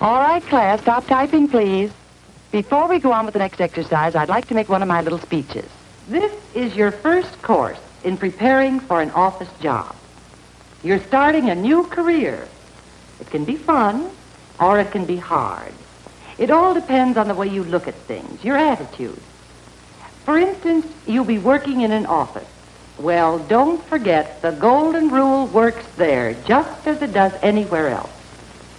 All right, class, stop typing, please. Before we go on with the next exercise, I'd like to make one of my little speeches. This is your first course in preparing for an office job. You're starting a new career. It can be fun or it can be hard. It all depends on the way you look at things, your attitude. For instance, you'll be working in an office. Well, don't forget the golden rule works there just as it does anywhere else.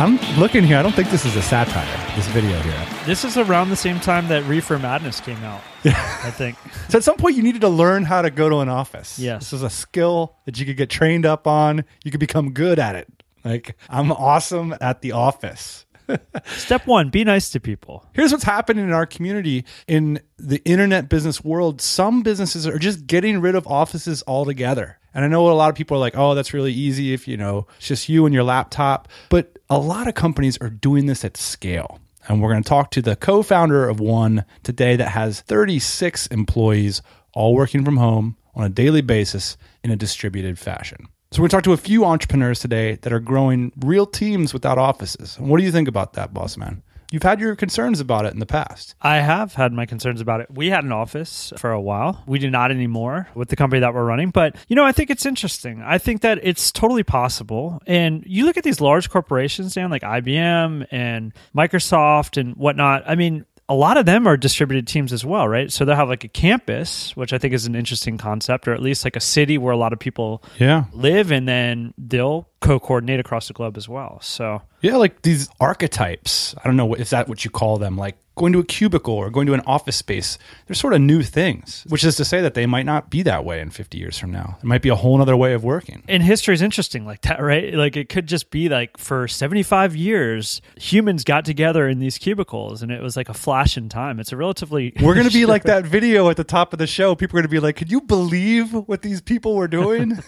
I'm looking here. I don't think this is a satire, this video here. This is around the same time that Reefer Madness came out. I think. So at some point, you needed to learn how to go to an office. Yes. This is a skill that you could get trained up on. You could become good at it. Like, I'm awesome at the office. Step one: be nice to people. Here's what's happening in our community in the internet business world. Some businesses are just getting rid of offices altogether. And I know a lot of people are like, oh, that's really easy if, you know, it's just you and your laptop. But a lot of companies are doing this at scale. And we're going to talk to the co founder of one today that has 36 employees, all working from home on a daily basis in a distributed fashion. So we're going to talk to a few entrepreneurs today that are growing real teams without offices. And what do you think about that, boss man? You've had your concerns about it in the past. I have had my concerns about it. We had an office for a while. We do not anymore with the company that we're running. But, you know, I think it's interesting. I think that it's totally possible. And you look at these large corporations, Dan, like IBM and Microsoft and whatnot. I mean, a lot of them are distributed teams as well, right? So they'll have like a campus, which I think is an interesting concept, or at least like a city where a lot of people Yeah. live, and then they'll co-coordinate across the globe as well. So Yeah, like these archetypes. I don't know, is that what you call them? Like going to a cubicle or going to an office space. They're sort of new things, which is to say that they might not be that way in 50 years from now. It might be a whole other way of working. and history is interesting like that, right? Like it could just be like for 75 years, humans got together in these cubicles and it was like a flash in time. It's a relatively. We're going to be like that video at the top of the show. People are going to be like, could you believe what these people were doing?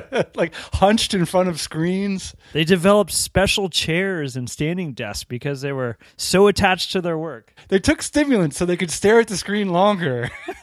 like hunched in front of screens. They developed special chairs and standing desks because they were so attached to their work. They took stimulants so they could stare at the screen longer.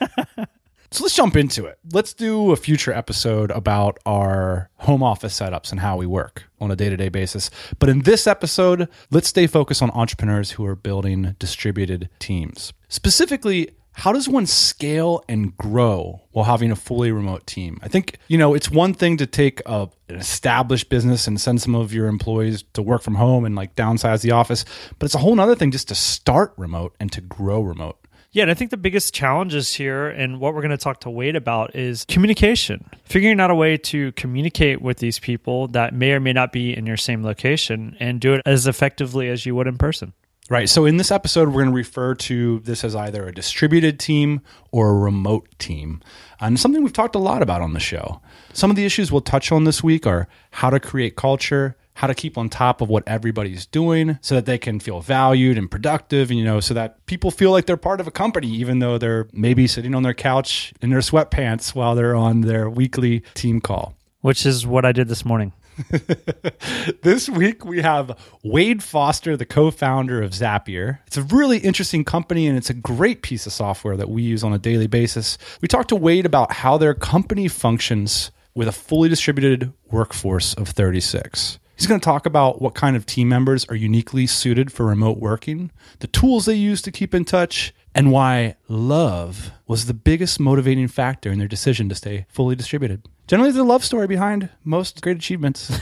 so let's jump into it. Let's do a future episode about our home office setups and how we work on a day to day basis. But in this episode, let's stay focused on entrepreneurs who are building distributed teams. Specifically, how does one scale and grow while having a fully remote team? I think, you know, it's one thing to take a, an established business and send some of your employees to work from home and like downsize the office, but it's a whole other thing just to start remote and to grow remote. Yeah, and I think the biggest challenges here and what we're going to talk to Wade about is communication. Figuring out a way to communicate with these people that may or may not be in your same location and do it as effectively as you would in person. Right. So in this episode, we're going to refer to this as either a distributed team or a remote team. And something we've talked a lot about on the show. Some of the issues we'll touch on this week are how to create culture, how to keep on top of what everybody's doing so that they can feel valued and productive, and you know, so that people feel like they're part of a company, even though they're maybe sitting on their couch in their sweatpants while they're on their weekly team call. Which is what I did this morning. this week we have Wade Foster, the co-founder of Zapier. It's a really interesting company and it's a great piece of software that we use on a daily basis. We talked to Wade about how their company functions with a fully distributed workforce of 36. He's going to talk about what kind of team members are uniquely suited for remote working, the tools they use to keep in touch, and why love was the biggest motivating factor in their decision to stay fully distributed. Generally, the love story behind most great achievements.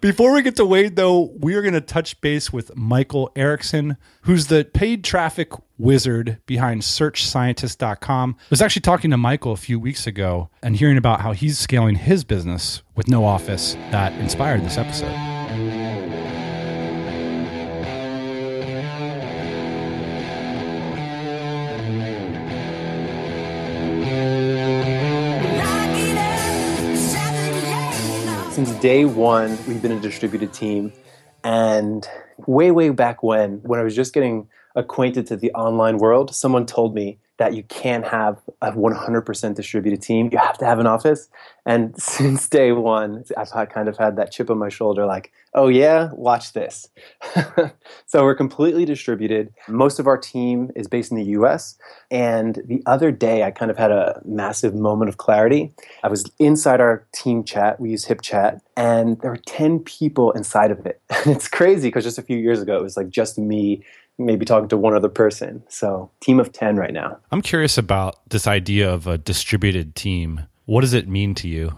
Before we get to Wade, though, we are going to touch base with Michael Erickson, who's the paid traffic wizard behind SearchScientist.com. I was actually talking to Michael a few weeks ago and hearing about how he's scaling his business with no office that inspired this episode. Since day one, we've been a distributed team. And way, way back when, when I was just getting acquainted to the online world, someone told me that you can't have a 100% distributed team. You have to have an office. And since day one, I've kind of had that chip on my shoulder like, oh, yeah, watch this. so we're completely distributed. Most of our team is based in the US. And the other day, I kind of had a massive moment of clarity. I was inside our team chat, we use HipChat, and there were 10 people inside of it. And it's crazy because just a few years ago, it was like just me maybe talking to one other person. So, team of 10 right now. I'm curious about this idea of a distributed team. What does it mean to you?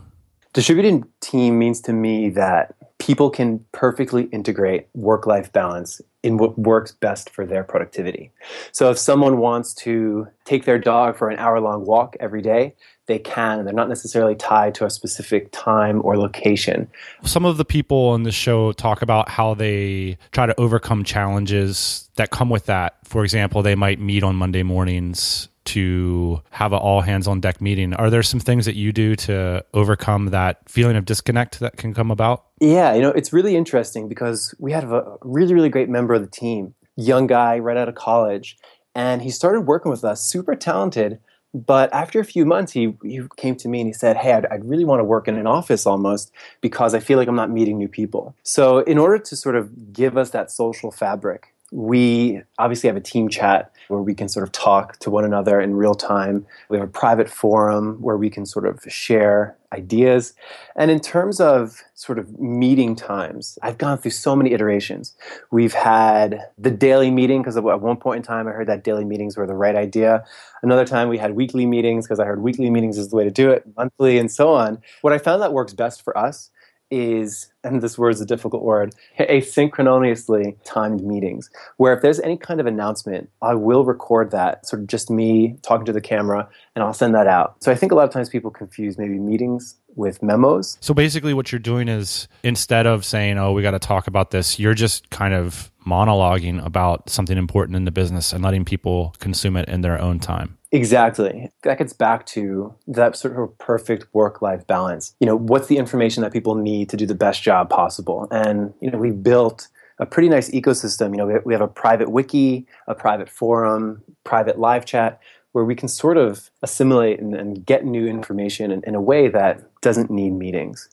Distributed team means to me that people can perfectly integrate work life balance in what works best for their productivity. So, if someone wants to take their dog for an hour long walk every day, they can. They're not necessarily tied to a specific time or location. Some of the people on the show talk about how they try to overcome challenges that come with that. For example, they might meet on Monday mornings to have an all hands on deck meeting. Are there some things that you do to overcome that feeling of disconnect that can come about? Yeah, you know, it's really interesting because we had a really, really great member of the team, young guy right out of college, and he started working with us, super talented but after a few months, he, he came to me and he said, Hey, I'd, I'd, really want to work in an office almost because I feel like I'm not meeting new people. So, in order to sort of give us that social fabric, we obviously have a team chat where we can sort of talk to one another in real time. We have a private forum where we can sort of share ideas. And in terms of sort of meeting times, I've gone through so many iterations. We've had the daily meeting because at one point in time I heard that daily meetings were the right idea. Another time we had weekly meetings because I heard weekly meetings is the way to do it, monthly and so on. What I found that works best for us is, and this word is a difficult word, asynchronously timed meetings, where if there's any kind of announcement, I will record that, sort of just me talking to the camera, and I'll send that out. So I think a lot of times people confuse maybe meetings with memos. So basically, what you're doing is instead of saying, oh, we got to talk about this, you're just kind of monologuing about something important in the business and letting people consume it in their own time. Exactly. That gets back to that sort of perfect work life balance. You know, what's the information that people need to do the best job possible? And, you know, we've built a pretty nice ecosystem. You know, we have a private wiki, a private forum, private live chat where we can sort of assimilate and, and get new information in, in a way that doesn't need meetings.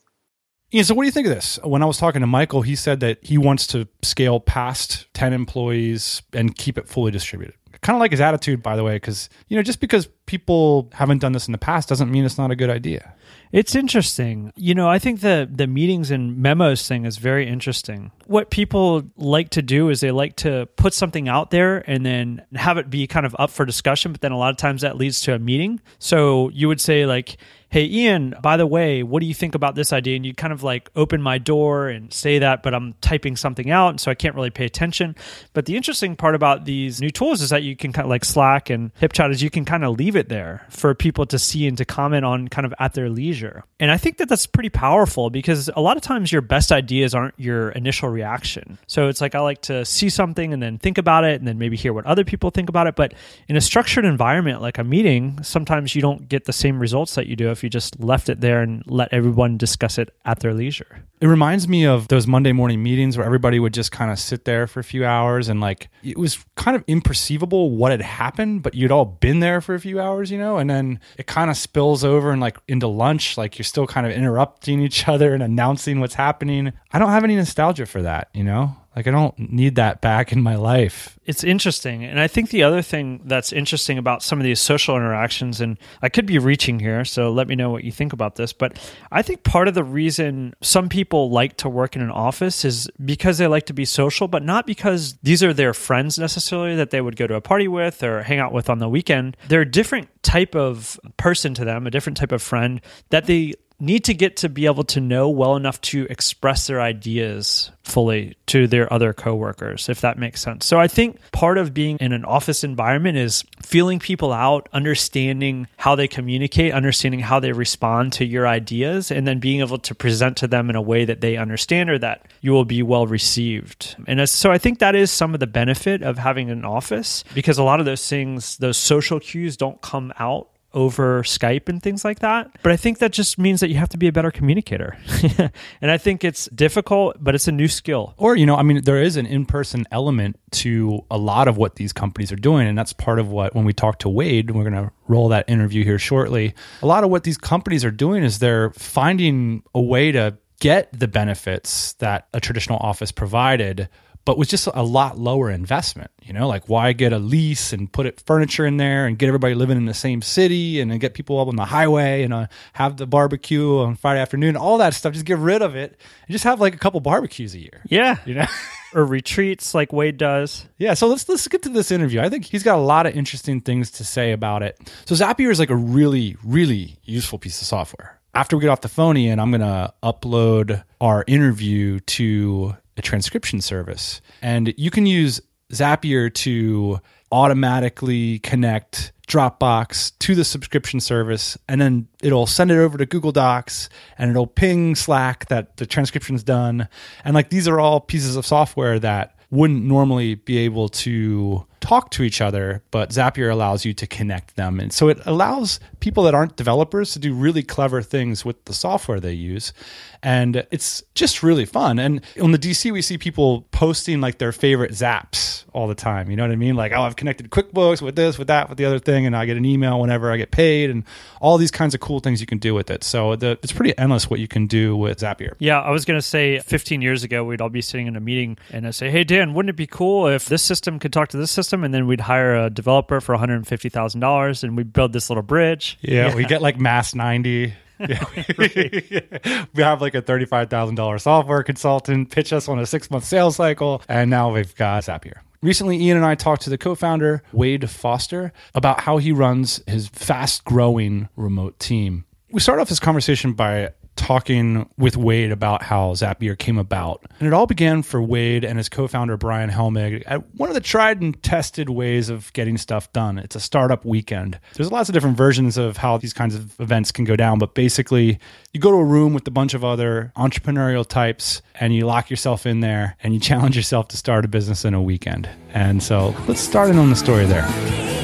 Yeah, so what do you think of this? When I was talking to Michael, he said that he wants to scale past 10 employees and keep it fully distributed kind of like his attitude, by the way, because you know, just because people haven't done this in the past doesn't mean it's not a good idea. It's interesting. You know, I think the the meetings and memos thing is very interesting. What people like to do is they like to put something out there and then have it be kind of up for discussion, but then a lot of times that leads to a meeting. So you would say like, hey ian by the way what do you think about this idea? And you kind of like open my door and say that but i'm typing something out and so i can't really pay attention. But the interesting part about these new tools is that you can kind of like slack and hipchat is you can kind of leave it there for people to see and to comment on kind of at their leisure. And i think that that's pretty powerful because a lot of times your best ideas aren't your initial reaction. So it's like i like to see something and then think about it and then maybe hear what other people think about it. But in a structured environment like a meeting sometimes you don't get the same results that you do if you just left it there and let everyone discuss it at their leisure. It reminds me of those Monday morning meetings where everybody would just kind of sit there for a few hours and like it was kind of imperceivable what had happened, but you'd all been there for a few hours, you know, and then it kind of spills over and like into lunch, like you're still kind of interrupting each other and announcing what's happening. I don't have any nostalgia for that, you know? Like I don't need that back in my life. It's interesting. And I think the other thing that's interesting about some of these social interactions and I could be reaching here, so let me know what you think about this, but I think part of the reason some people like to work in an office is because they like to be social, but not because these are their friends necessarily that they would go to a party with or hang out with on the weekend. They're a different type of person to them, a different type of friend that they need to get to be able to know well enough to express their ideas fully to their other coworkers if that makes sense. So I think part of being in an office environment is feeling people out, understanding how they communicate, understanding how they respond to your ideas and then being able to present to them in a way that they understand or that you will be well received. And so I think that is some of the benefit of having an office because a lot of those things, those social cues don't come out over Skype and things like that. But I think that just means that you have to be a better communicator. and I think it's difficult, but it's a new skill. Or, you know, I mean, there is an in person element to a lot of what these companies are doing. And that's part of what, when we talk to Wade, we're going to roll that interview here shortly. A lot of what these companies are doing is they're finding a way to get the benefits that a traditional office provided but with just a lot lower investment. You know, like why get a lease and put it furniture in there and get everybody living in the same city and then get people up on the highway and uh, have the barbecue on Friday afternoon, all that stuff. Just get rid of it and just have like a couple barbecues a year. Yeah, you know. or retreats like Wade does. Yeah, so let's let's get to this interview. I think he's got a lot of interesting things to say about it. So Zapier is like a really really useful piece of software. After we get off the phone, Ian, I'm gonna upload our interview to a transcription service. And you can use Zapier to automatically connect Dropbox to the subscription service, and then it'll send it over to Google Docs and it'll ping Slack that the transcription's done. And like these are all pieces of software that wouldn't normally be able to talk to each other, but Zapier allows you to connect them. And so it allows people that aren't developers to do really clever things with the software they use. And it's just really fun. And on the DC, we see people posting like their favorite zaps all the time. You know what I mean? Like, oh, I've connected QuickBooks with this, with that, with the other thing. And I get an email whenever I get paid and all these kinds of cool things you can do with it. So the, it's pretty endless what you can do with Zapier. Yeah. I was going to say 15 years ago, we'd all be sitting in a meeting and I say, hey, Dan, wouldn't it be cool if this system could talk to this system? And then we'd hire a developer for $150,000 and we'd build this little bridge. Yeah, yeah. we get like MAS 90. Yeah. we have like a $35,000 software consultant pitch us on a six month sales cycle, and now we've got Zapier. Recently, Ian and I talked to the co founder, Wade Foster, about how he runs his fast growing remote team. We start off this conversation by talking with Wade about how Zapier came about. And it all began for Wade and his co founder, Bryan Helmig, at one of the tried and tested ways of getting stuff done. It's a startup weekend. There's lots of different versions of how these kinds of events can go down, but basically, you go to a room with a bunch of other entrepreneurial types and you lock yourself in there and you challenge yourself to start a business in a weekend. And so let's start in on the story there.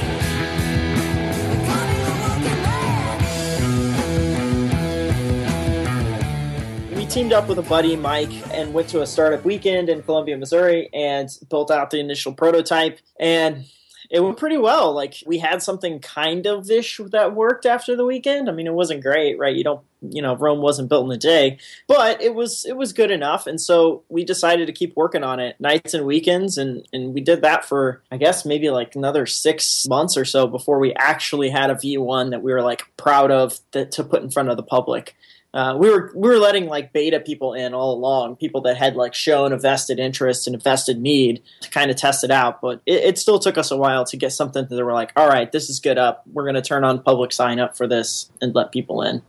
Teamed up with a buddy, Mike, and went to a startup weekend in Columbia, Missouri, and built out the initial prototype. And it went pretty well. Like we had something kind of ish that worked after the weekend. I mean, it wasn't great, right? You don't, you know, Rome wasn't built in a day, but it was it was good enough. And so we decided to keep working on it nights and weekends, and and we did that for I guess maybe like another six months or so before we actually had a V1 that we were like proud of that, to put in front of the public uh, we were we were letting like beta people in all along, people that had like shown a vested interest and a vested need to kind of test it out. But it, it still took us a while to get something that we're like, all right, this is good up. We're going to turn on public sign up for this and let people in.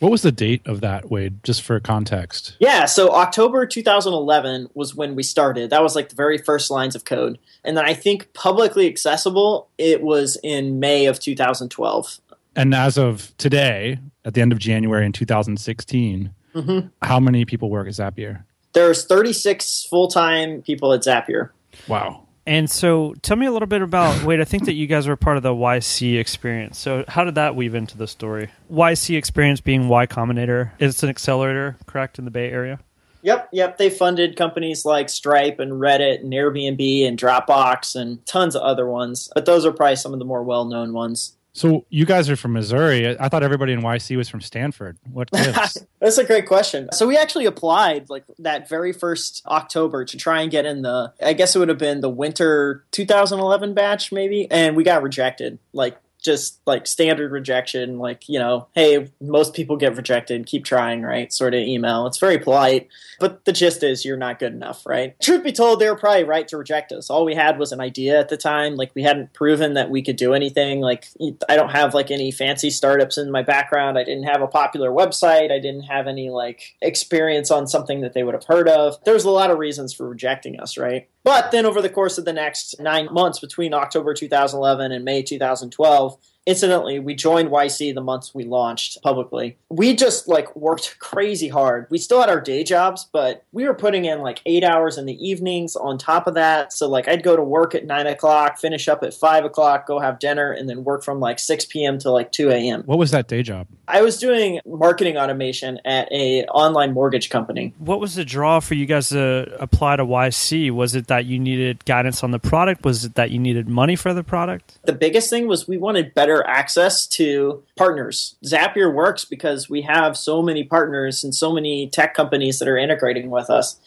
What was the date of that, Wade? Just for context. Yeah, so October 2011 was when we started. That was like the very first lines of code. And then I think publicly accessible, it was in May of 2012. And as of today, at the end of January in 2016, mm-hmm. how many people work at Zapier? There's 36 full time people at Zapier. Wow. And so tell me a little bit about wait, I think that you guys were part of the YC experience. So how did that weave into the story? YC experience being Y Combinator. It's an accelerator, correct, in the Bay Area? Yep, yep. They funded companies like Stripe and Reddit and Airbnb and Dropbox and tons of other ones. But those are probably some of the more well known ones. So you guys are from Missouri. I thought everybody in YC was from Stanford. What gives? That's a great question. So we actually applied like that very first October to try and get in the I guess it would have been the winter 2011 batch maybe and we got rejected. Like just like standard rejection, like, you know, hey, most people get rejected, keep trying, right? Sort of email. It's very polite, but the gist is you're not good enough, right? Truth be told, they were probably right to reject us. All we had was an idea at the time. Like, we hadn't proven that we could do anything. Like, I don't have like any fancy startups in my background. I didn't have a popular website. I didn't have any like experience on something that they would have heard of. There was a lot of reasons for rejecting us, right? But then over the course of the next nine months between October 2011 and May 2012, incidentally, we joined YC the month we launched publicly. We just like worked crazy hard. We still had our day jobs, but we were putting in like eight hours in the evenings on top of that. So like I'd go to work at nine o'clock, finish up at five o'clock, go have dinner, and then work from like six p.m. to like two a.m. What was that day job? I was doing marketing automation at a online mortgage company. What was the draw for you guys to apply to YC? Was it that you needed guidance on the product? Was it that you needed money for the product? The biggest thing was we wanted better access to partners. Zapier works because we have so many partners and so many tech companies that are integrating with us.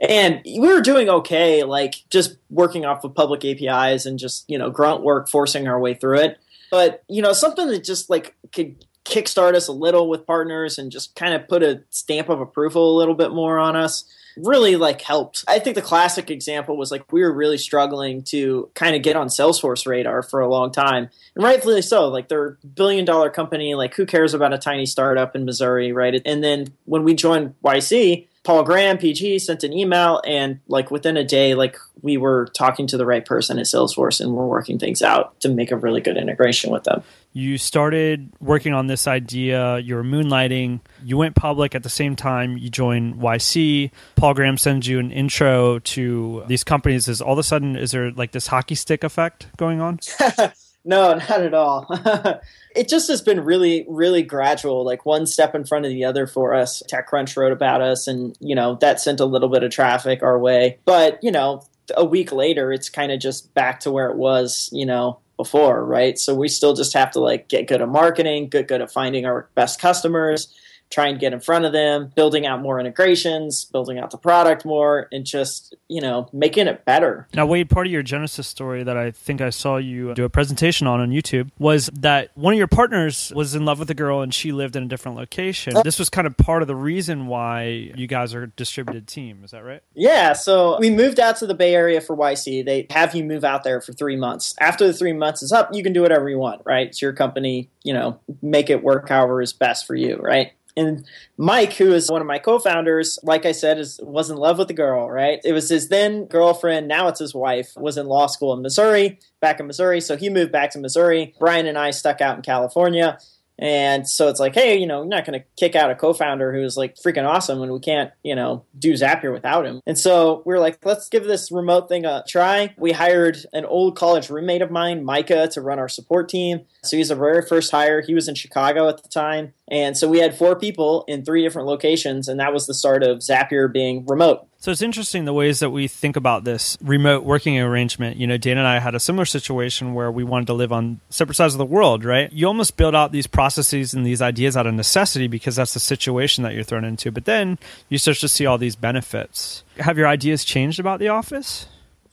And we were doing okay, like just working off of public APIs and just, you know, grunt work, forcing our way through it. But, you know, something that just like could kickstart us a little with partners and just kind of put a stamp of approval a little bit more on us really like helped. I think the classic example was like we were really struggling to kind of get on Salesforce radar for a long time. And rightfully so. Like they're billion dollar company, like who cares about a tiny startup in Missouri, right? And then when we joined YC, Paul Graham, PG, sent an email, and like within a day, like we were talking to the right person at Salesforce, and we're working things out to make a really good integration with them. You started working on this idea. You were moonlighting. You went public at the same time. You joined YC. Paul Graham sends you an intro to these companies. Is all of a sudden is there like this hockey stick effect going on? no, not at all. it just has been really, really gradual, like one step in front of the other for us. TechCrunch wrote about us, and you know that sent a little bit of traffic our way. But you know, a week later, it's kind of just back to where it was, you know, before, right? So we still just have to like get good at marketing, get good at finding our best customers try and get in front of them, building out more integrations, building out the product more, and just, you know, making it better. Now, Wade, part of your Genesis story that I think I saw you do a presentation on on YouTube was that one of your partners was in love with a girl and she lived in a different location. This was kind of part of the reason why you guys are a distributed team. Is that right? Yeah. So we moved out to the Bay Area for YC. They have you move out there for three months. After the three months is up, you can do whatever you want, right? It's your company, you know, make it work however is best for you, right? And Mike, who is one of my co-founders, like I said, is was in love with the girl, right? It was his then girlfriend, now it's his wife, was in law school in Missouri, back in Missouri. So he moved back to Missouri. Bryan and I stuck out in California. And so it's like, hey, you know, you're not going to kick out a co-founder who's like freaking awesome and we can't, you know, do Zapier without him. And so we are like, let's give this remote thing a try. We hired an old college roommate of mine, Micah, to run our support team. So he's a very first hire. He was in Chicago at the time. And so we had four people in three different locations, and that was the start of Zapier being remote. So it's interesting the ways that we think about this remote working arrangement. You know, Dan and I had a similar situation where we wanted to live on separate sides of the world, right? You almost build out these processes and these ideas out of necessity because that's the situation that you're thrown into. But then you start to see all these benefits. Have your ideas changed about the office?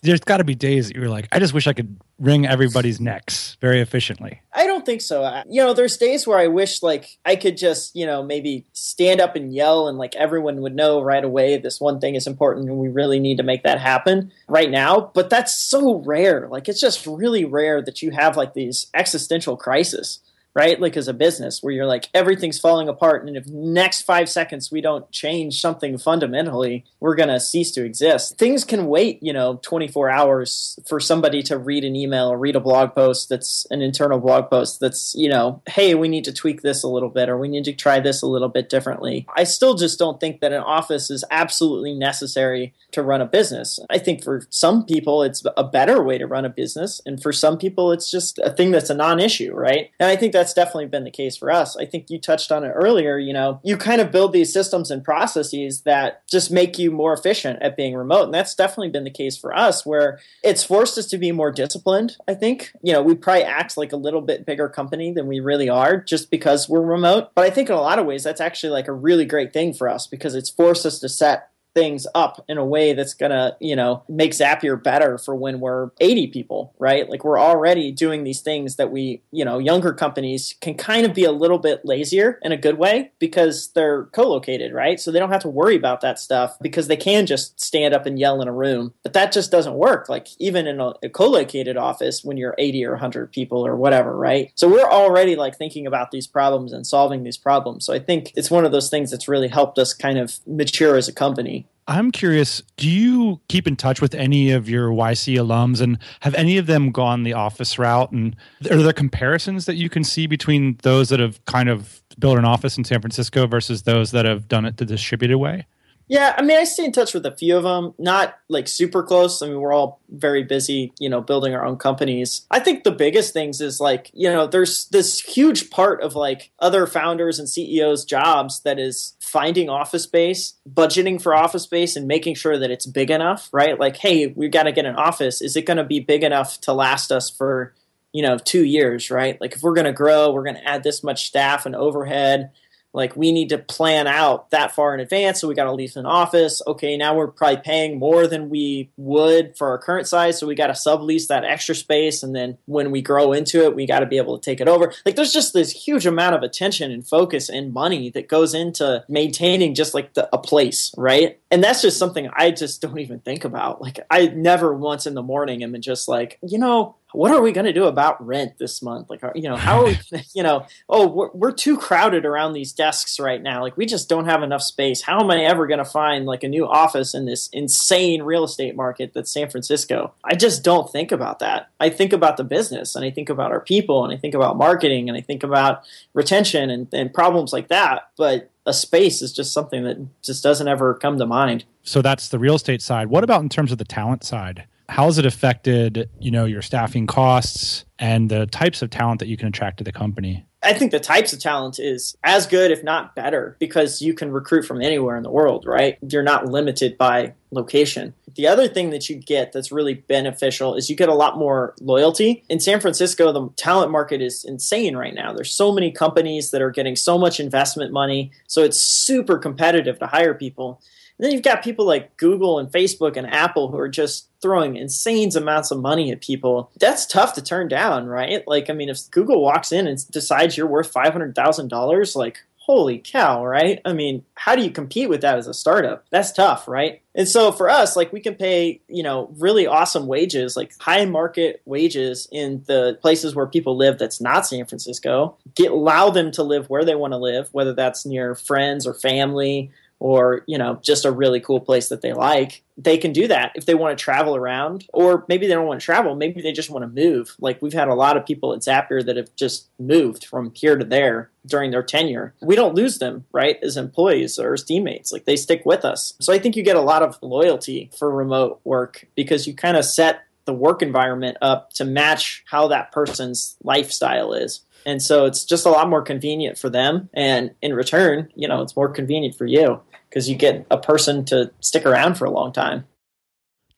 there's got to be days that you're like, I just wish I could wring everybody's necks very efficiently. I don't think so. You know, there's days where I wish like I could just, you know, maybe stand up and yell and like everyone would know right away this one thing is important and we really need to make that happen right now. But that's so rare. Like it's just really rare that you have like these existential crises right? Like as a business where you're like everything's falling apart, and if next five seconds we don't change something fundamentally, we're gonna cease to exist. Things can wait, you know, 24 hours for somebody to read an email or read a blog post that's an internal blog post that's, you know, hey, we need to tweak this a little bit or we need to try this a little bit differently. I still just don't think that an office is absolutely necessary to run a business. I think for some people it's a better way to run a business, and for some people it's just a thing that's a non-issue, right? And I think that's definitely been the case for us. I think you touched on it earlier, you know, you kind of build these systems and processes that just make you more efficient at being remote, and that's definitely been the case for us where it's forced us to be more disciplined, I think. You know, we probably act like a little bit bigger company than we really are just because we're remote, but I think in a lot of ways that's actually like a really great thing for us because it's forced us to set things up in a way that's gonna, you know, make Zapier better for when we're 80 people, right? Like we're already doing these things that we, you know, younger companies can kind of be a little bit lazier in a good way because they're co-located, right? So they don't have to worry about that stuff because they can just stand up and yell in a room. But that just doesn't work. Like even in a, a co-located office when you're 80 or 100 people or whatever, right? So we're already like thinking about these problems and solving these problems. So I think it's one of those things that's really helped us kind of mature as a company. I'm curious, do you keep in touch with any of your YC alums and have any of them gone the office route? And are there comparisons that you can see between those that have kind of built an office in San Francisco versus those that have done it the distributed way? Yeah, I mean, I stay in touch with a few of them, not like super close. I mean, we're all very busy, you know, building our own companies. I think the biggest things is like, you know, there's this huge part of like other founders and CEOs' jobs that is finding office space, budgeting for office space, and making sure that it's big enough, right? Like, hey, we got to get an office. Is it going to be big enough to last us for, you know, two years, right? Like, if we're going to grow, we're going to add this much staff and overhead like we need to plan out that far in advance so we got to lease an office. Okay now we're probably paying more than we would for our current size so we got to sublease that extra space and then when we grow into it we got to be able to take it over. Like there's just this huge amount of attention and focus and money that goes into maintaining just like the, a place right? And that's just something i just don't even think about. Like i never once in the morning am just like you know what are we going to do about rent this month? Like, you know, how are we, you know, oh, we're, we're, too crowded around these desks right now. Like, we just don't have enough space. How am I ever going to find like a new office in this insane real estate market that's San Francisco? I just don't think about that. I think about the business and I think about our people and I think about marketing and I think about retention and, and problems like that. But a space is just something that just doesn't ever come to mind. So that's the real estate side. What about in terms of the talent side? How has it affected you know your staffing costs and the types of talent that you can attract to the company I think the types of talent is as good, if not better, because you can recruit from anywhere in the world, right? You're not limited by location. The other thing that you get that's really beneficial is you get a lot more loyalty. In San Francisco, the talent market is insane right now. There's so many companies that are getting so much investment money, so it's super competitive to hire people. And then you've got people like Google and Facebook and Apple who are just throwing insane amounts of money at people. That's tough to turn down, right? Like, I mean, if Google walks in and decides you're worth $500,000, like, holy cow, right? I mean, how do you compete with that as a startup? That's tough, right? And so for us, like we can pay, you know, really awesome wages, like high market wages in the places where people live that's not San Francisco. Get allow them to live where they want to live, whether that's near friends or family or you know just a really cool place that they like they can do that if they want to travel around or maybe they don't want to travel maybe they just want to move. Like we've had a lot of people at zapier that have just moved from here to there during their tenure. We don't lose them right as employees or as teammates. Like they stick with us. So i think you get a lot of loyalty for remote work because you kind of set the work environment up to match how that person's lifestyle is and so it's just a lot more convenient for them. And in return, you know, it's more convenient for you because you get a person to stick around for a long time.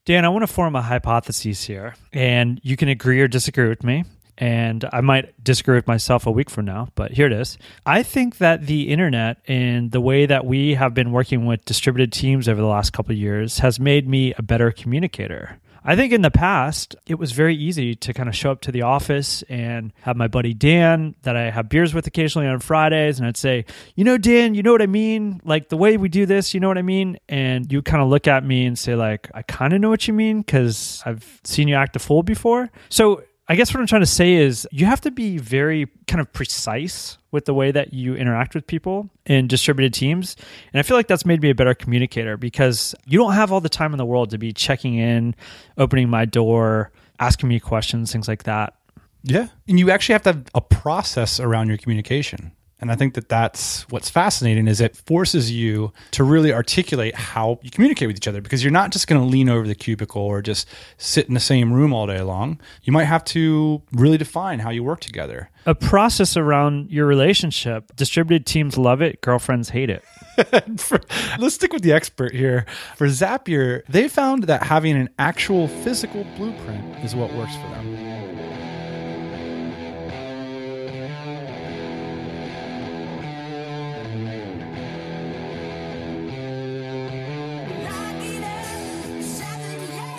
Dan, I want to form a hypothesis here, and you can agree or disagree with me. And I might disagree with myself a week from now, but here it is. I think that the internet and the way that we have been working with distributed teams over the last couple of years has made me a better communicator. I think in the past, it was very easy to kind of show up to the office and have my buddy Dan that I have beers with occasionally on Fridays. And I'd say, you know, Dan, you know what I mean? Like the way we do this, you know what I mean? And you kind of look at me and say, like, I kind of know what you mean because I've seen you act a fool before. So I guess what I'm trying to say is you have to be very kind of precise with the way that you interact with people in distributed teams. And I feel like that's made me a better communicator because you don't have all the time in the world to be checking in, opening my door, asking me questions, things like that. Yeah. And you actually have to have a process around your communication. And I think that that's what's fascinating is it forces you to really articulate how you communicate with each other because you're not just going to lean over the cubicle or just sit in the same room all day long. You might have to really define how you work together. A process around your relationship. Distributed teams love it, girlfriends hate it. For, let's stick with the expert here. For Zapier, they found that having an actual physical blueprint is what works for them.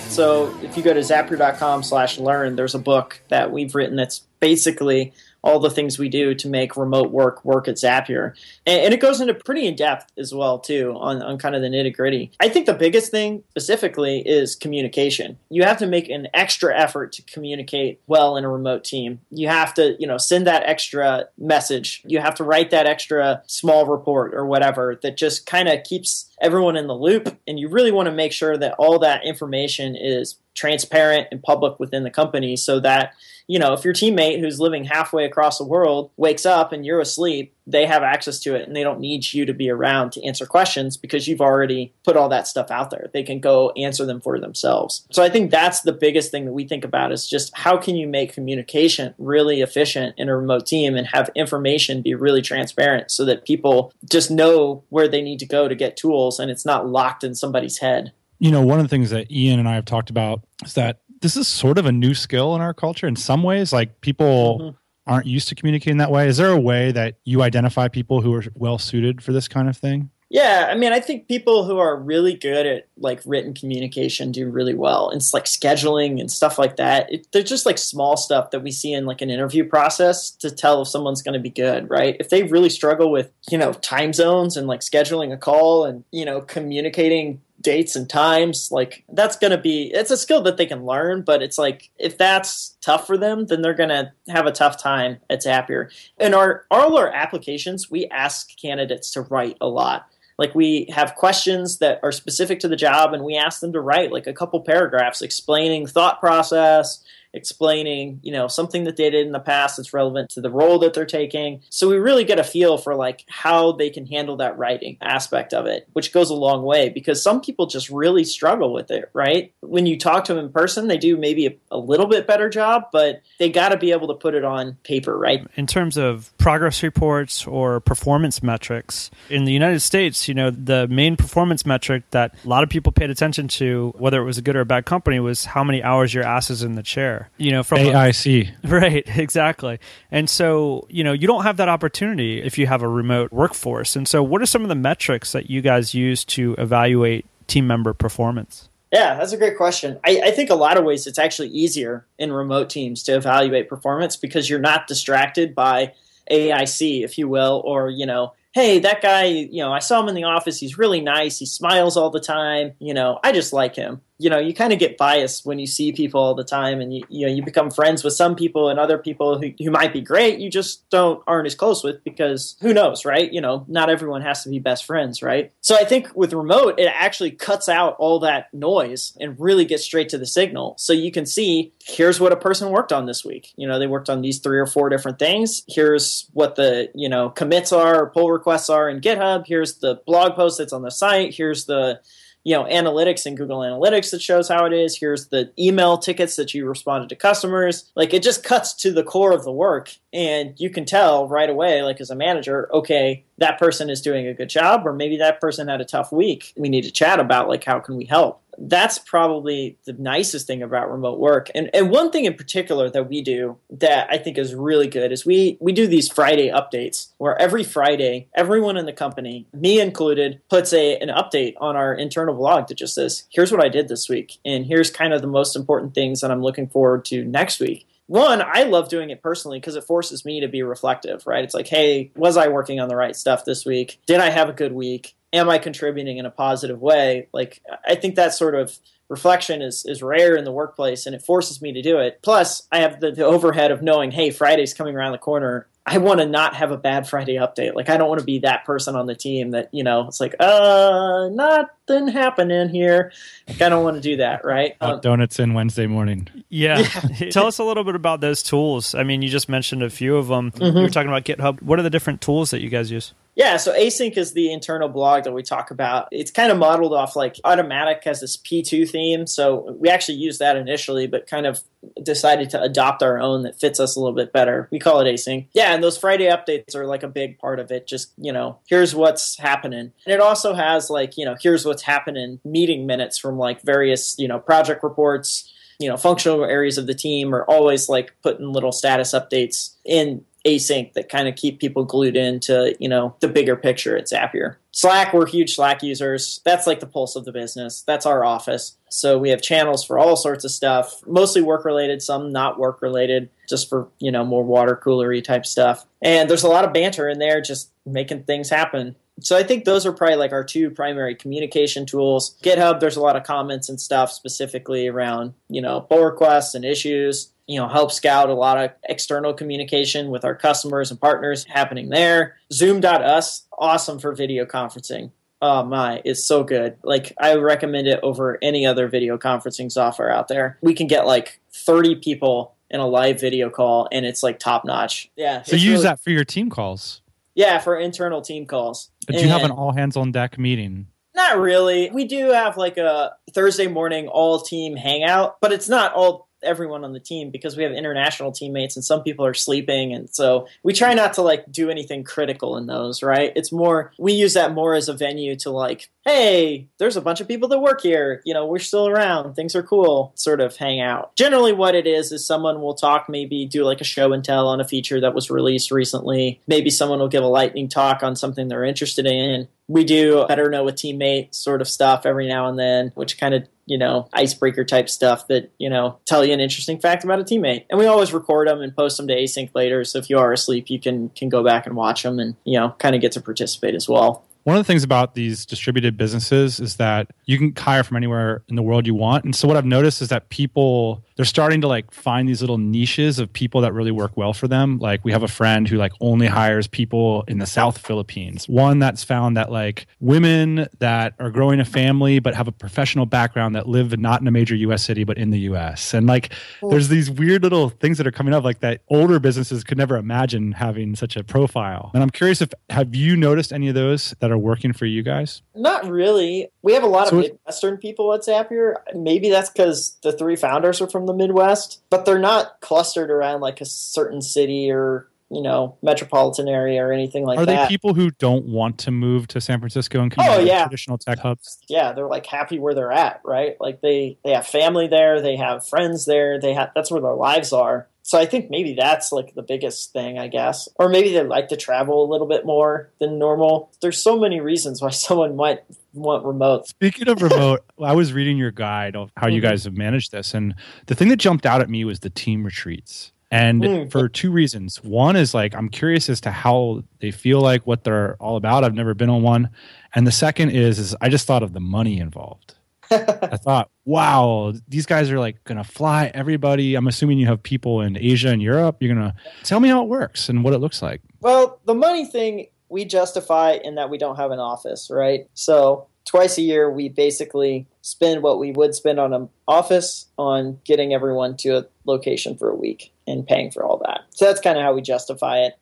So if you go to zapier.com slash learn, there's a book that we've written that's basically all the things we do to make remote work work at Zapier. And, and it goes into pretty in depth as well, too, on, on kind of the nitty gritty. I think the biggest thing specifically is communication. You have to make an extra effort to communicate well in a remote team. You have to, you know, send that extra message. You have to write that extra small report or whatever that just kind of keeps everyone in the loop. And you really want to make sure that all that information is transparent and public within the company so that you know if your teammate who's living halfway across the world wakes up and you're asleep they have access to it and they don't need you to be around to answer questions because you've already put all that stuff out there. They can go answer them for themselves. So i think that's the biggest thing that we think about is just how can you make communication really efficient in a remote team and have information be really transparent so that people just know where they need to go to get tools and it's not locked in somebody's head. You know, one of the things that Ian and I have talked about is that this is sort of a new skill in our culture in some ways. Like people mm-hmm. aren't used to communicating that way. Is there a way that you identify people who are well suited for this kind of thing? Yeah, I mean, I think people who are really good at like written communication do really well. And it's like scheduling and stuff like that. It, they're just like small stuff that we see in like an interview process to tell if someone's going to be good, right? If they really struggle with, you know, time zones and like scheduling a call and, you know, communicating dates and times like that's going to be it's a skill that they can learn but it's like if that's tough for them then they're going to have a tough time. At zapier in our all our applications we ask candidates to write a lot. Like we have questions that are specific to the job and we ask them to write like a couple paragraphs explaining thought process explaining, you know, something that they did in the past that's relevant to the role that they're taking. So we really get a feel for like how they can handle that writing aspect of it, which goes a long way because some people just really struggle with it, right? When you talk to them in person, they do maybe a, a little bit better job, but they got to be able to put it on paper, right? In terms of progress reports or performance metrics, in the United States, you know, the main performance metric that a lot of people paid attention to, whether it was a good or a bad company, was how many hours your ass is in the chair you know, from AIC. A, right, exactly. And so, you know, you don't have that opportunity if you have a remote workforce. And so, what are some of the metrics that you guys use to evaluate team member performance? Yeah, that's a great question. I, I, think a lot of ways it's actually easier in remote teams to evaluate performance because you're not distracted by AIC, if you will, or you know, hey, that guy, you know, I saw him in the office. He's really nice. He smiles all the time. You know, I just like him you know you kind of get biased when you see people all the time and you you know you become friends with some people and other people who, who might be great you just don't aren't as close with because who knows right? You know not everyone has to be best friends right? So i think with remote it actually cuts out all that noise and really gets straight to the signal. So you can see here's what a person worked on this week. You know they worked on these three or four different things. Here's what the you know commits are or pull requests are in github. Here's the blog post that's on the site. Here's the you know analytics in Google Analytics that shows how it is. Here's the email tickets that you responded to customers. Like it just cuts to the core of the work, and you can tell right away, like as a manager, okay, that person is doing a good job, or maybe that person had a tough week. We need to chat about like how can we help that's probably the nicest thing about remote work. And and one thing in particular that we do that I think is really good is we we do these Friday updates where every Friday everyone in the company, me included, puts a an update on our internal blog that just says, "Here's what I did this week and here's kind of the most important things that I'm looking forward to next week." One, I love doing it personally because it forces me to be reflective, right? It's like, hey, was I working on the right stuff this week? Did I have a good week? am I contributing in a positive way? Like I think that sort of reflection is is rare in the workplace and it forces me to do it. Plus, I have the, the overhead of knowing, hey, Friday's coming around the corner. I want to not have a bad Friday update. Like I don't want to be that person on the team that, you know, it's like, uh, nothing happening here. Like, I don't want to do that, right? Um, donuts in Wednesday morning. Yeah. yeah. Tell us a little bit about those tools. I mean, you just mentioned a few of them. Mm-hmm. You were talking about GitHub. What are the different tools that you guys use? Yeah, so Async is the internal blog that we talk about. It's kind of modeled off like Automattic has this P2 theme. So we actually used that initially, but kind of decided to adopt our own that fits us a little bit better. We call it Async. Yeah, and those Friday updates are like a big part of it. Just, you know, here's what's happening. And it also has like, you know, here's what's happening meeting minutes from like various, you know, project reports you know functional areas of the team are always like putting little status updates in async that kind of keep people glued into, you know, the bigger picture at Zapier. Slack, we're huge Slack users. That's like the pulse of the business. That's our office. So we have channels for all sorts of stuff, mostly work related, some not work related, just for, you know, more water coolery type stuff. And there's a lot of banter in there, just making things happen. So I think those are probably like our two primary communication tools. GitHub, there's a lot of comments and stuff specifically around, you know, pull requests and issues you know help scout a lot of external communication with our customers and partners happening there. Zoom.us awesome for video conferencing. Oh my it's so good. Like i recommend it over any other video conferencing software out there. We can get like 30 people in a live video call and it's like top notch. Yeah so you use that for your team calls? Yeah for internal team calls. But and, you have an all hands on deck meeting? Not really. We do have like a thursday morning all team hangout but it's not all everyone on the team because we have international teammates and some people are sleeping. And so we try not to like do anything critical in those right? It's more we use that more as a venue to like hey there's a bunch of people that work here. You know we're still around. Things are cool. Sort of hang out. Generally what it is is someone will talk maybe do like a show and tell on a feature that was released recently. Maybe someone will give a lightning talk on something they're interested in. We do better know a teammate sort of stuff every now and then which kind of you know, icebreaker type stuff that, you know, tell you an interesting fact about a teammate. And we always record them and post them to async later. So if you are asleep, you can can go back and watch them and, you know, kind of get to participate as well. One of the things about these distributed businesses is that you can hire from anywhere in the world you want. And so what I've noticed is that people they're starting to like find these little niches of people that really work well for them. Like we have a friend who like only hires people in the South Philippines. One that's found that like women that are growing a family but have a professional background that live not in a major US city but in the US. And like there's these weird little things that are coming up like that older businesses could never imagine having such a profile. And I'm curious if have you noticed any of those that are working for you guys? Not really. We have a lot so of Midwestern people at Zapier. Maybe that's because the three founders are from the Midwest, but they're not clustered around like a certain city or you know metropolitan area or anything like that. Are they people who don't want to move to San Francisco and come oh, yeah. traditional tech hubs? Yeah, they're like happy where they're at, right? Like they they have family there, they have friends there, they have that's where their lives are. So I think maybe that's like the biggest thing, I guess. Or maybe they like to travel a little bit more than normal. There's so many reasons why someone might want remote. Speaking of remote, I was reading your guide of how you mm-hmm. guys have managed this, and the thing that jumped out at me was the team retreats. And mm. for two reasons. One is like I'm curious as to how they feel like what they're all about. I've never been on one. And the second is is I just thought of the money involved. I thought, wow, these guys are like going to fly everybody. I'm assuming you have people in Asia and Europe. You're going to tell me how it works and what it looks like. Well, the money thing we justify in that we don't have an office, right? So twice a year, we basically spend what we would spend on an office on getting everyone to a location for a week and paying for all that. So that's kind of how we justify it.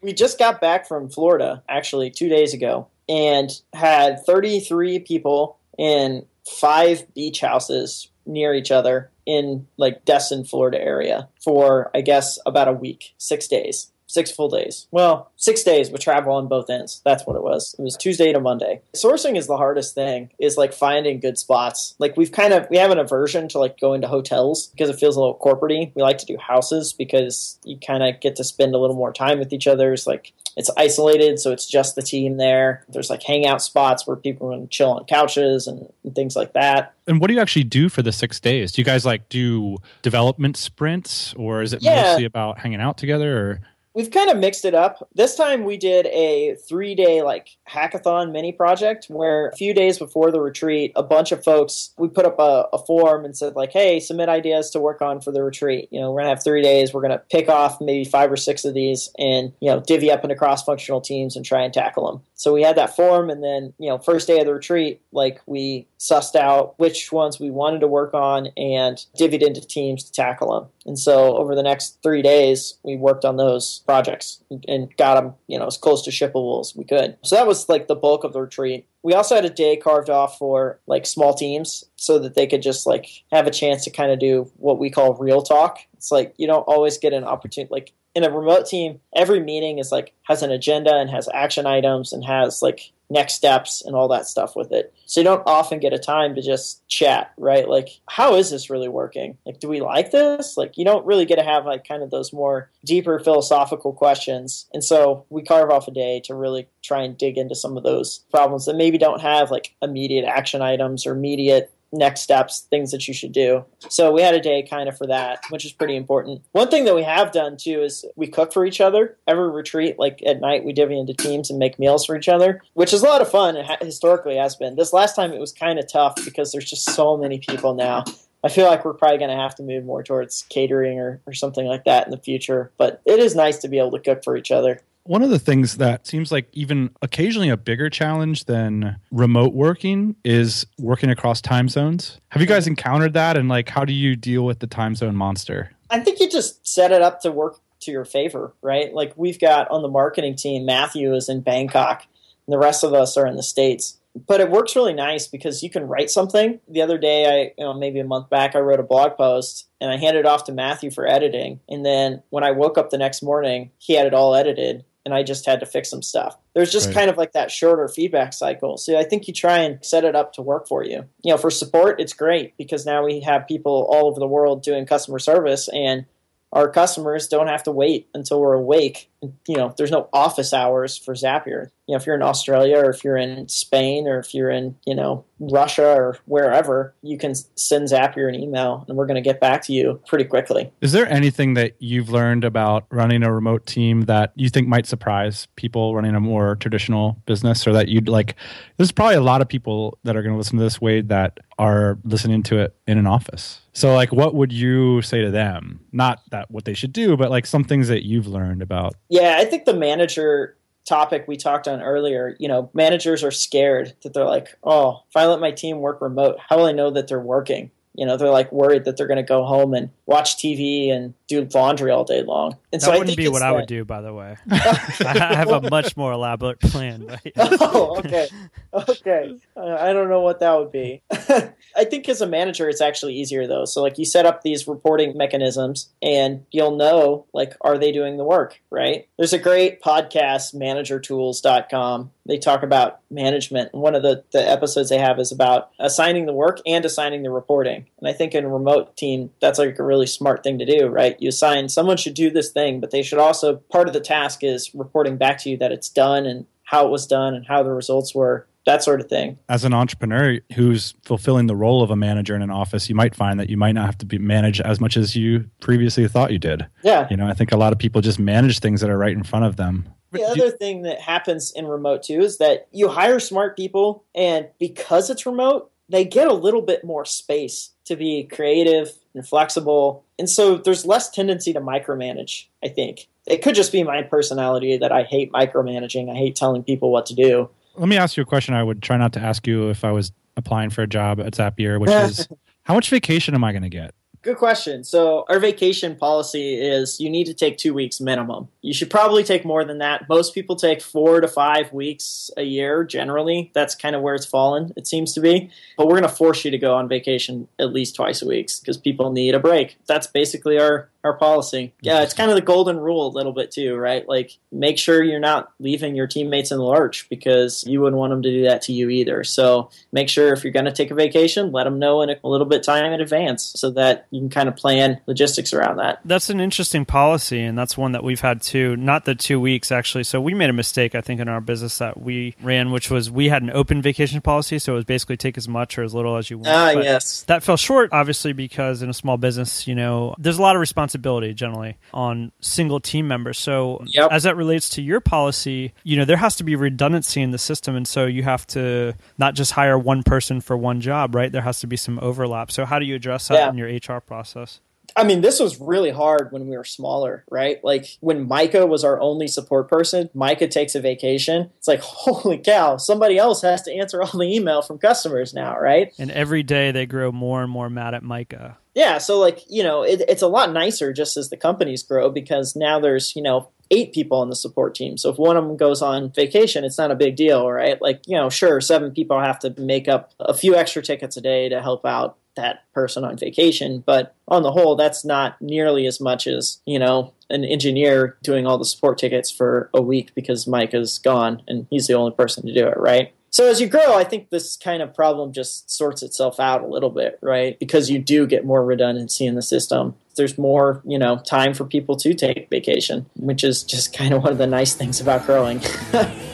We just got back from Florida, actually, two days ago, and had 33 people in five beach houses near each other in like Destin, Florida area for I guess about a week, six days six full days. Well, six days with travel on both ends. That's what it was. It was Tuesday to Monday. Sourcing is the hardest thing, is like finding good spots. Like we've kind of, we have an aversion to like going to hotels because it feels a little corporatey. We like to do houses because you kind of get to spend a little more time with each other. It's like, it's isolated, so it's just the team there. There's like hangout spots where people can chill on couches and, and things like that. And what do you actually do for the six days? Do you guys like do development sprints or is it yeah. mostly about hanging out together or We've kind of mixed it up. This time we did a three day like hackathon mini project where a few days before the retreat, a bunch of folks we put up a, a form and said like, "Hey, submit ideas to work on for the retreat." You know, we're gonna have three days. We're gonna pick off maybe five or six of these and you know divvy up into cross functional teams and try and tackle them. So we had that form, and then you know first day of the retreat, like we sussed out which ones we wanted to work on and divvied into teams to tackle them. And so over the next three days, we worked on those projects and got them, you know, as close to shippable as we could. So that was like the bulk of the retreat. We also had a day carved off for like small teams so that they could just like have a chance to kind of do what we call real talk. It's like you don't always get an opportunity like in a remote team, every meeting is like has an agenda and has action items and has like next steps and all that stuff with it. So you don't often get a time to just chat, right? Like, how is this really working? Like, do we like this? Like, you don't really get to have like kind of those more deeper philosophical questions. And so we carve off a day to really try and dig into some of those problems that maybe don't have like immediate action items or immediate next steps, things that you should do. So we had a day kind of for that, which is pretty important. One thing that we have done too is we cook for each other. Every retreat, like at night, we divvy into teams and make meals for each other, which is a lot of fun. It historically has been. This last time it was kind of tough because there's just so many people now. I feel like we're probably going to have to move more towards catering or, or something like that in the future. But it is nice to be able to cook for each other. One of the things that seems like even occasionally a bigger challenge than remote working is working across time zones. Have you guys encountered that? And like, how do you deal with the time zone monster? I think you just set it up to work to your favor, right? Like, we've got on the marketing team, Matthew is in Bangkok, and the rest of us are in the States but it works really nice because you can write something. The other day, I you know maybe a month back, I wrote a blog post and I handed it off to Matthew for editing. And then when I woke up the next morning, he had it all edited, and I just had to fix some stuff. There's just right. kind of like that shorter feedback cycle. So I think you try and set it up to work for you. You know, for support, it's great because now we have people all over the world doing customer service, and our customers don't have to wait until we're awake. You know, there's no office hours for Zapier. You know, if you're in Australia or if you're in Spain or if you're in, you know, Russia or wherever, you can send Zapier an email and we're going to get back to you pretty quickly. Is there anything that you've learned about running a remote team that you think might surprise people running a more traditional business or that you'd like? There's probably a lot of people that are going to listen to this, Wade, that are listening to it in an office. So, like, what would you say to them? Not that what they should do, but like some things that you've learned about. Yeah, I think the manager topic we talked on earlier, you know, managers are scared that they're like, oh, if I let my team work remote, how will I know that they're working? You know, they're like worried that they're going to go home and watch TV and do laundry all day long. And that so wouldn't be what I would do, by the way. I have a much more elaborate plan. Right? oh, okay, okay. I don't know what that would be. I think as a manager, it's actually easier though. So like you set up these reporting mechanisms, and you'll know like are they doing the work right? There's a great podcast, managertools.com they talk about management. One of the, the episodes they have is about assigning the work and assigning the reporting. And I think in a remote team, that's like a really smart thing to do, right? You assign someone should do this thing, but they should also, part of the task is reporting back to you that it's done and how it was done and how the results were that sort of thing. As an entrepreneur who's fulfilling the role of a manager in an office, you might find that you might not have to be managed as much as you previously thought you did. Yeah. You know, I think a lot of people just manage things that are right in front of them. The other thing that happens in remote too is that you hire smart people, and because it's remote, they get a little bit more space to be creative and flexible. And so there's less tendency to micromanage, I think. It could just be my personality that I hate micromanaging. I hate telling people what to do. Let me ask you a question I would try not to ask you if I was applying for a job at Zapier, which is how much vacation am I going to get? Good question. So, our vacation policy is you need to take two weeks minimum. You should probably take more than that. Most people take four to five weeks a year generally. That's kind of where it's fallen, it seems to be. But we're going to force you to go on vacation at least twice a week because people need a break. That's basically our our policy. Yeah, it's kind of the golden rule a little bit too, right? Like make sure you're not leaving your teammates in the lurch because you wouldn't want them to do that to you either. So make sure if you're going to take a vacation, let them know in a, a little bit time in advance so that you can kind of plan logistics around that. That's an interesting policy, and that's one that we've had too. Not the two weeks actually. So we made a mistake, I think, in our business that we ran, which was we had an open vacation policy, so it was basically take as much or as little as you want. Ah, yes. That fell short, obviously, because in a small business, you know, there's a lot of responsibility responsibility generally on single team members. So yep. as that relates to your policy, you know, there has to be redundancy in the system. And so you have to not just hire one person for one job, right? There has to be some overlap. So how do you address that yeah. in your HR process? I mean, this was really hard when we were smaller, right? Like when Micah was our only support person, Micah takes a vacation. It's like, holy cow, somebody else has to answer all the email from customers now, right? And every day they grow more and more mad at Micah. Yeah, so like you know, it, it's a lot nicer just as the companies grow because now there's you know eight people on the support team. So if one of them goes on vacation, it's not a big deal, right? Like you know, sure, seven people have to make up a few extra tickets a day to help out that person on vacation. But on the whole, that's not nearly as much as, you know, an engineer doing all the support tickets for a week because Mike is gone and he's the only person to do it, right? So as you grow, I think this kind of problem just sorts itself out a little bit, right? Because you do get more redundancy in the system. There's more, you know, time for people to take vacation, which is just kind of one of the nice things about growing.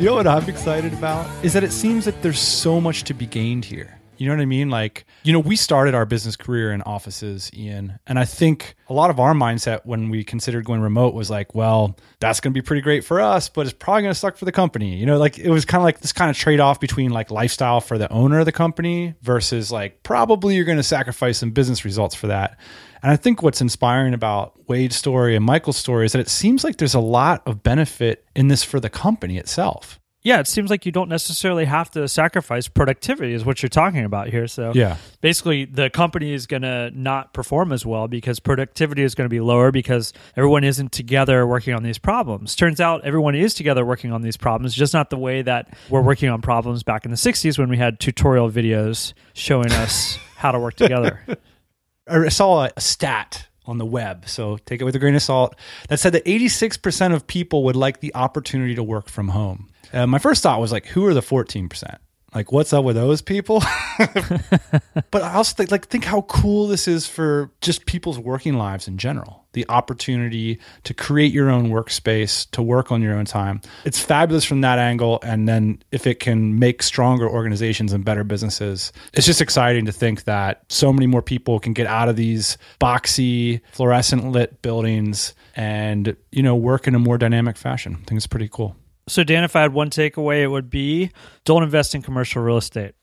You know what I'm excited about? Is that it seems like there's so much to be gained here. You know what I mean? Like, you know, we started our business career in offices, Ian. And I think a lot of our mindset when we considered going remote was like, well, that's going to be pretty great for us, but it's probably going to suck for the company. You know, like it was kind of like this kind of trade off between like lifestyle for the owner of the company versus like probably you're going to sacrifice some business results for that. And I think what's inspiring about Wade's story and Michael's story is that it seems like there's a lot of benefit in this for the company itself. Yeah, it seems like you don't necessarily have to sacrifice productivity, is what you're talking about here. So, Yeah. basically, the company is going to not perform as well because productivity is going to be lower because everyone isn't together working on these problems. Turns out everyone is together working on these problems, just not the way that we're working on problems back in the 60s when we had tutorial videos showing us how to work together. I saw a stat on the web, so take it with a grain of salt, that said that 86% of people would like the opportunity to work from home. Uh, my first thought was like, who are the 14%? Like, what's up with those people? but I also think, like, think how cool this is for just people's working lives in general. The opportunity to create your own workspace, to work on your own time. It's fabulous from that angle. And then if it can make stronger organizations and better businesses, it's just exciting to think that so many more people can get out of these boxy, fluorescent lit buildings and, you know, work in a more dynamic fashion. I think it's pretty cool. So, Dan, if I had one takeaway, it would be don't invest in commercial real estate.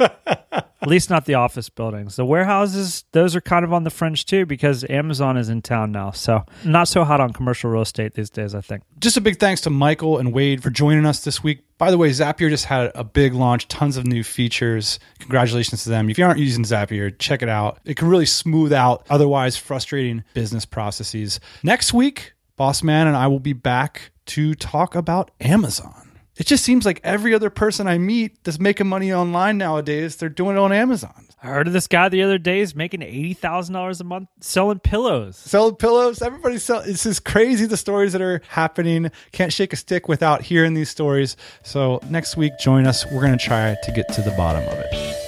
At least not the office buildings. The warehouses, those are kind of on the fringe too because Amazon is in town now. So, not so hot on commercial real estate these days, I think. just a big thanks to Michael and Wade for joining us this week. By the way, Zapier just had a big launch, tons of new features. Congratulations to them. If you aren't using Zapier, check it out. It can really smooth out otherwise frustrating business processes. Next week, Boss Man and I will be back to talk about Amazon. It just seems like every other person I meet that's making money online nowadays, they're doing it on Amazon. I heard of this guy the other day is making $80,000 a month selling pillows. selling pillows. Everybody's selling. It's just crazy the stories that are happening. Can't shake a stick without hearing these stories. So next week, join us. We're going to try to get to the bottom of it.